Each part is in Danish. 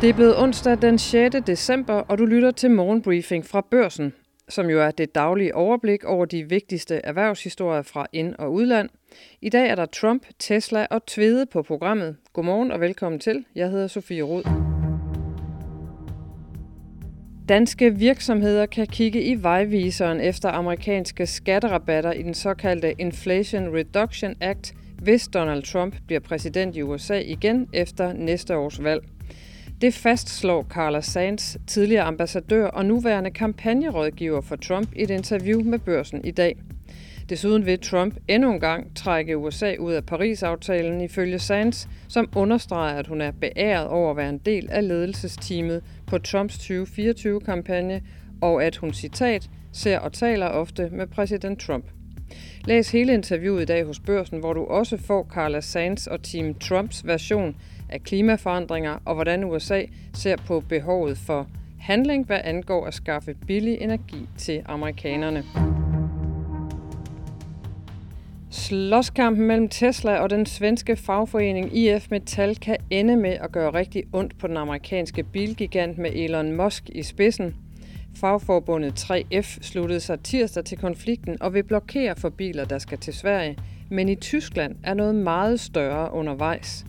Det er blevet onsdag den 6. december, og du lytter til morgenbriefing fra Børsen, som jo er det daglige overblik over de vigtigste erhvervshistorier fra ind- og udland. I dag er der Trump, Tesla og Tvede på programmet. Godmorgen og velkommen til. Jeg hedder Sofie Rod. Danske virksomheder kan kigge i vejviseren efter amerikanske skatterabatter i den såkaldte Inflation Reduction Act, hvis Donald Trump bliver præsident i USA igen efter næste års valg. Det fastslår Carla Sands, tidligere ambassadør og nuværende kampagnerådgiver for Trump i et interview med børsen i dag. Desuden vil Trump endnu en gang trække USA ud af Paris-aftalen ifølge Sands, som understreger, at hun er beæret over at være en del af ledelsesteamet på Trumps 2024-kampagne, og at hun, citat, ser og taler ofte med præsident Trump. Læs hele interviewet i dag hos Børsen, hvor du også får Carla Sands og Team Trumps version af klimaforandringer og hvordan USA ser på behovet for handling, hvad angår at skaffe billig energi til amerikanerne. Slåskampen mellem Tesla og den svenske fagforening IF Metal kan ende med at gøre rigtig ondt på den amerikanske bilgigant med Elon Musk i spidsen. Fagforbundet 3F sluttede sig tirsdag til konflikten og vil blokere for biler, der skal til Sverige, men i Tyskland er noget meget større undervejs.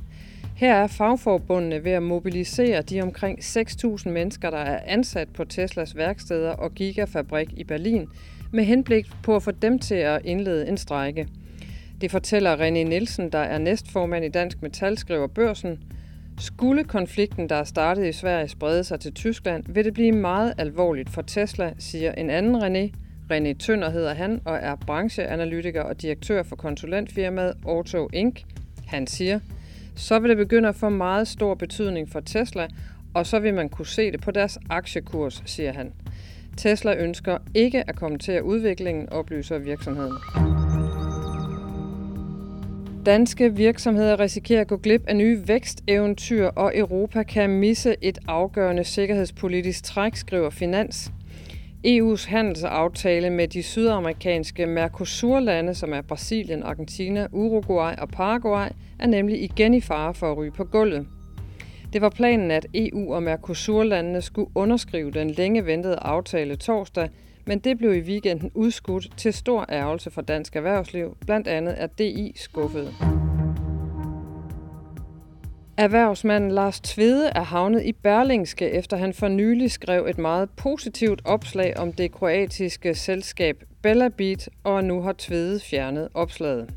Her er fagforbundene ved at mobilisere de omkring 6.000 mennesker, der er ansat på Teslas værksteder og Gigafabrik i Berlin, med henblik på at få dem til at indlede en strejke. Det fortæller René Nielsen, der er næstformand i Dansk Metal, skriver børsen. Skulle konflikten, der er startet i Sverige, sprede sig til Tyskland, vil det blive meget alvorligt for Tesla, siger en anden René. René Tønder hedder han og er brancheanalytiker og direktør for konsulentfirmaet Auto Inc. Han siger, så vil det begynde at få meget stor betydning for Tesla, og så vil man kunne se det på deres aktiekurs, siger han. Tesla ønsker ikke at kommentere udviklingen, oplyser virksomheden. Danske virksomheder risikerer at gå glip af nye væksteventyr, og Europa kan misse et afgørende sikkerhedspolitisk træk, skriver Finans. EU's handelsaftale med de sydamerikanske Mercosur-lande, som er Brasilien, Argentina, Uruguay og Paraguay, er nemlig igen i fare for at ryge på gulvet. Det var planen, at EU og Mercosur-landene skulle underskrive den længe ventede aftale torsdag, men det blev i weekenden udskudt til stor ærgelse for dansk erhvervsliv, blandt andet er DI skuffet. Erhvervsmanden Lars Tvede er havnet i Berlingske, efter han for nylig skrev et meget positivt opslag om det kroatiske selskab Bellabit, og nu har Tvede fjernet opslaget.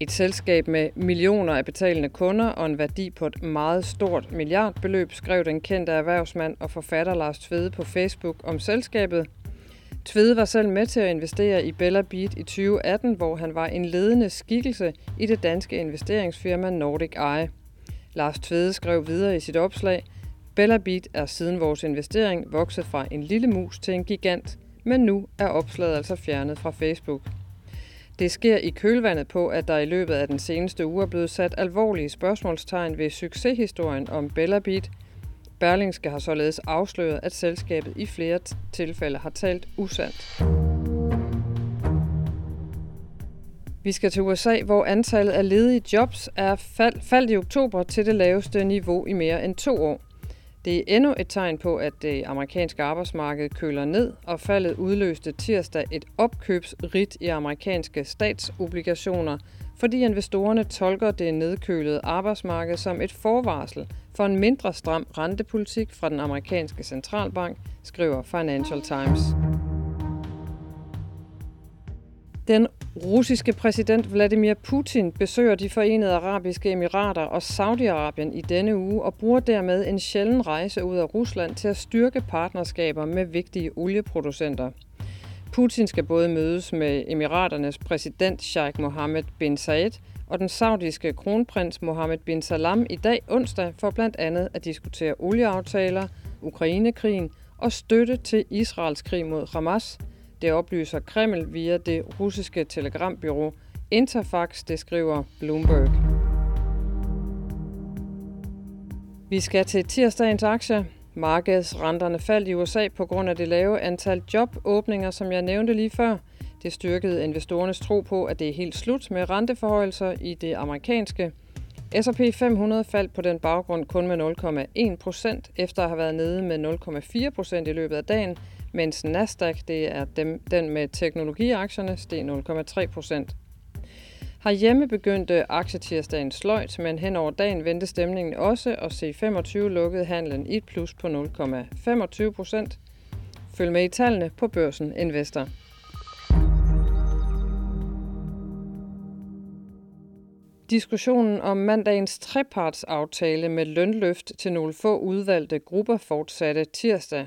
Et selskab med millioner af betalende kunder og en værdi på et meget stort milliardbeløb, skrev den kendte erhvervsmand og forfatter Lars Tvede på Facebook om selskabet. Tvede var selv med til at investere i Bella Beat i 2018, hvor han var en ledende skikkelse i det danske investeringsfirma Nordic Eye. Lars Tvede skrev videre i sit opslag, Bella Beat er siden vores investering vokset fra en lille mus til en gigant, men nu er opslaget altså fjernet fra Facebook. Det sker i kølvandet på, at der i løbet af den seneste uge er blevet sat alvorlige spørgsmålstegn ved succeshistorien om Bella Beat. Berlingske har således afsløret, at selskabet i flere tilfælde har talt usandt. Vi skal til USA, hvor antallet af ledige jobs er fald, faldt i oktober til det laveste niveau i mere end to år. Det er endnu et tegn på, at det amerikanske arbejdsmarked køler ned, og faldet udløste tirsdag et opkøbsrit i amerikanske statsobligationer, fordi investorerne tolker det nedkølede arbejdsmarked som et forvarsel for en mindre stram rentepolitik fra den amerikanske centralbank, skriver Financial Times. Den russiske præsident Vladimir Putin besøger de forenede arabiske emirater og Saudi-Arabien i denne uge og bruger dermed en sjælden rejse ud af Rusland til at styrke partnerskaber med vigtige olieproducenter. Putin skal både mødes med emiraternes præsident Sheikh Mohammed bin Zayed og den saudiske kronprins Mohammed bin Salam i dag onsdag for blandt andet at diskutere olieaftaler, Ukrainekrigen og støtte til Israels krig mod Hamas – det oplyser Kreml via det russiske telegrambyrå Interfax, det skriver Bloomberg. Vi skal til tirsdagens aktier. Markedsrenterne faldt i USA på grund af det lave antal jobåbninger, som jeg nævnte lige før. Det styrkede investorernes tro på, at det er helt slut med renteforhøjelser i det amerikanske. S&P 500 faldt på den baggrund kun med 0,1 procent, efter at have været nede med 0,4 procent i løbet af dagen, mens Nasdaq, det er dem, den med teknologiaktierne, steg 0,3 procent. Herhjemme begyndte øh, aktietirsdagen sløjt, men hen over dagen vendte stemningen også, og C25 lukkede handlen i et plus på 0,25 procent. Følg med i tallene på børsen Investor. Diskussionen om mandagens trepartsaftale med lønløft til nogle få udvalgte grupper fortsatte tirsdag,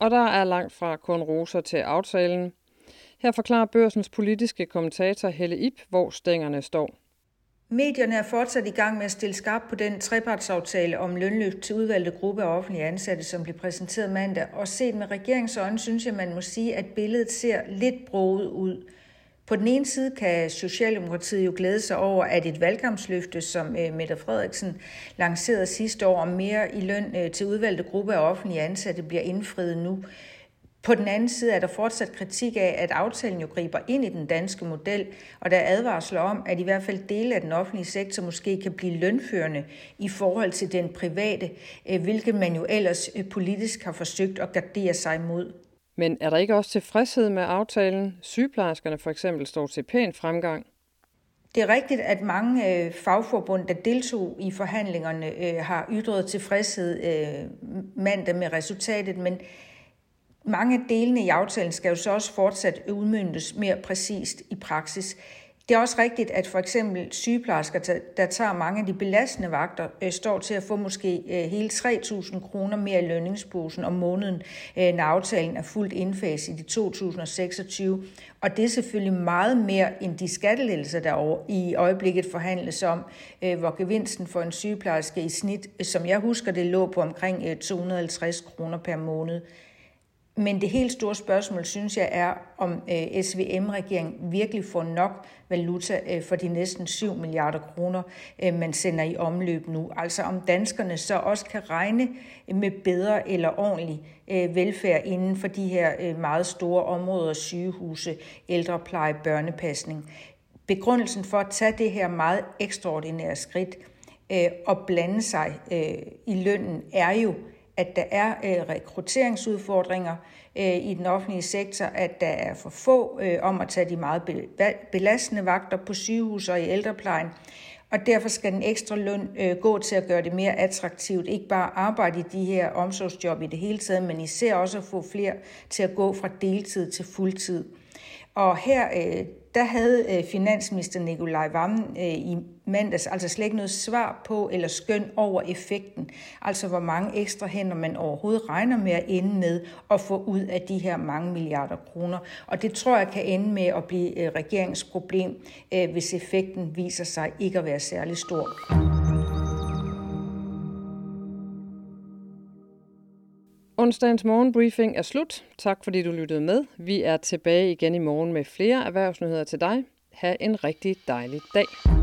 og der er langt fra kun roser til aftalen. Her forklarer børsens politiske kommentator Helle Ip, hvor stængerne står. Medierne er fortsat i gang med at stille skarp på den trepartsaftale om lønløft til udvalgte grupper af offentlige ansatte, som blev præsenteret mandag. Og set med regeringsøjne, synes jeg, man må sige, at billedet ser lidt broet ud. På den ene side kan Socialdemokratiet jo glæde sig over, at et valgkampsløfte, som øh, Mette Frederiksen lancerede sidste år om mere i løn øh, til udvalgte grupper af offentlige ansatte, bliver indfriet nu. På den anden side er der fortsat kritik af, at aftalen jo griber ind i den danske model, og der er advarsler om, at i hvert fald dele af den offentlige sektor måske kan blive lønførende i forhold til den private, øh, hvilket man jo ellers øh, politisk har forsøgt at gardere sig mod. Men er der ikke også tilfredshed med aftalen? Sygeplejerskerne for eksempel står til pæn fremgang. Det er rigtigt, at mange øh, fagforbund, der deltog i forhandlingerne, øh, har ytret tilfredshed øh, mandag med resultatet, men mange af delene i aftalen skal jo så også fortsat udmyndtes mere præcist i praksis. Det er også rigtigt, at for eksempel sygeplejersker, der tager mange af de belastende vagter, øh, står til at få måske øh, hele 3.000 kroner mere i lønningsposen om måneden, øh, når aftalen er fuldt indfaset i 2026. Og det er selvfølgelig meget mere end de skattelettelser, der i øjeblikket forhandles om, hvor gevinsten for en sygeplejerske i snit, som jeg husker det, lå på omkring 250 kroner per måned. Men det helt store spørgsmål, synes jeg, er, om øh, SVM-regeringen virkelig får nok valuta øh, for de næsten 7 milliarder kroner, øh, man sender i omløb nu. Altså om danskerne så også kan regne med bedre eller ordentlig øh, velfærd inden for de her øh, meget store områder, sygehuse, ældrepleje, børnepasning. Begrundelsen for at tage det her meget ekstraordinære skridt øh, og blande sig i lønnen er jo, at der er øh, rekrutteringsudfordringer øh, i den offentlige sektor, at der er for få øh, om at tage de meget belastende vagter på sygehus og i ældreplejen, og derfor skal den ekstra løn øh, gå til at gøre det mere attraktivt, ikke bare at arbejde i de her omsorgsjob i det hele taget, men især også at få flere til at gå fra deltid til fuldtid. Og her øh, der havde øh, finansminister Nikolaj Vammen øh, i mandags altså slet ikke noget svar på eller skøn over effekten. Altså hvor mange ekstra hænder man overhovedet regner med at ende med at få ud af de her mange milliarder kroner. Og det tror jeg kan ende med at blive øh, regeringsproblem, øh, hvis effekten viser sig ikke at være særlig stor. Onsdagens morgenbriefing er slut. Tak fordi du lyttede med. Vi er tilbage igen i morgen med flere erhvervsnyheder til dig. Ha' en rigtig dejlig dag.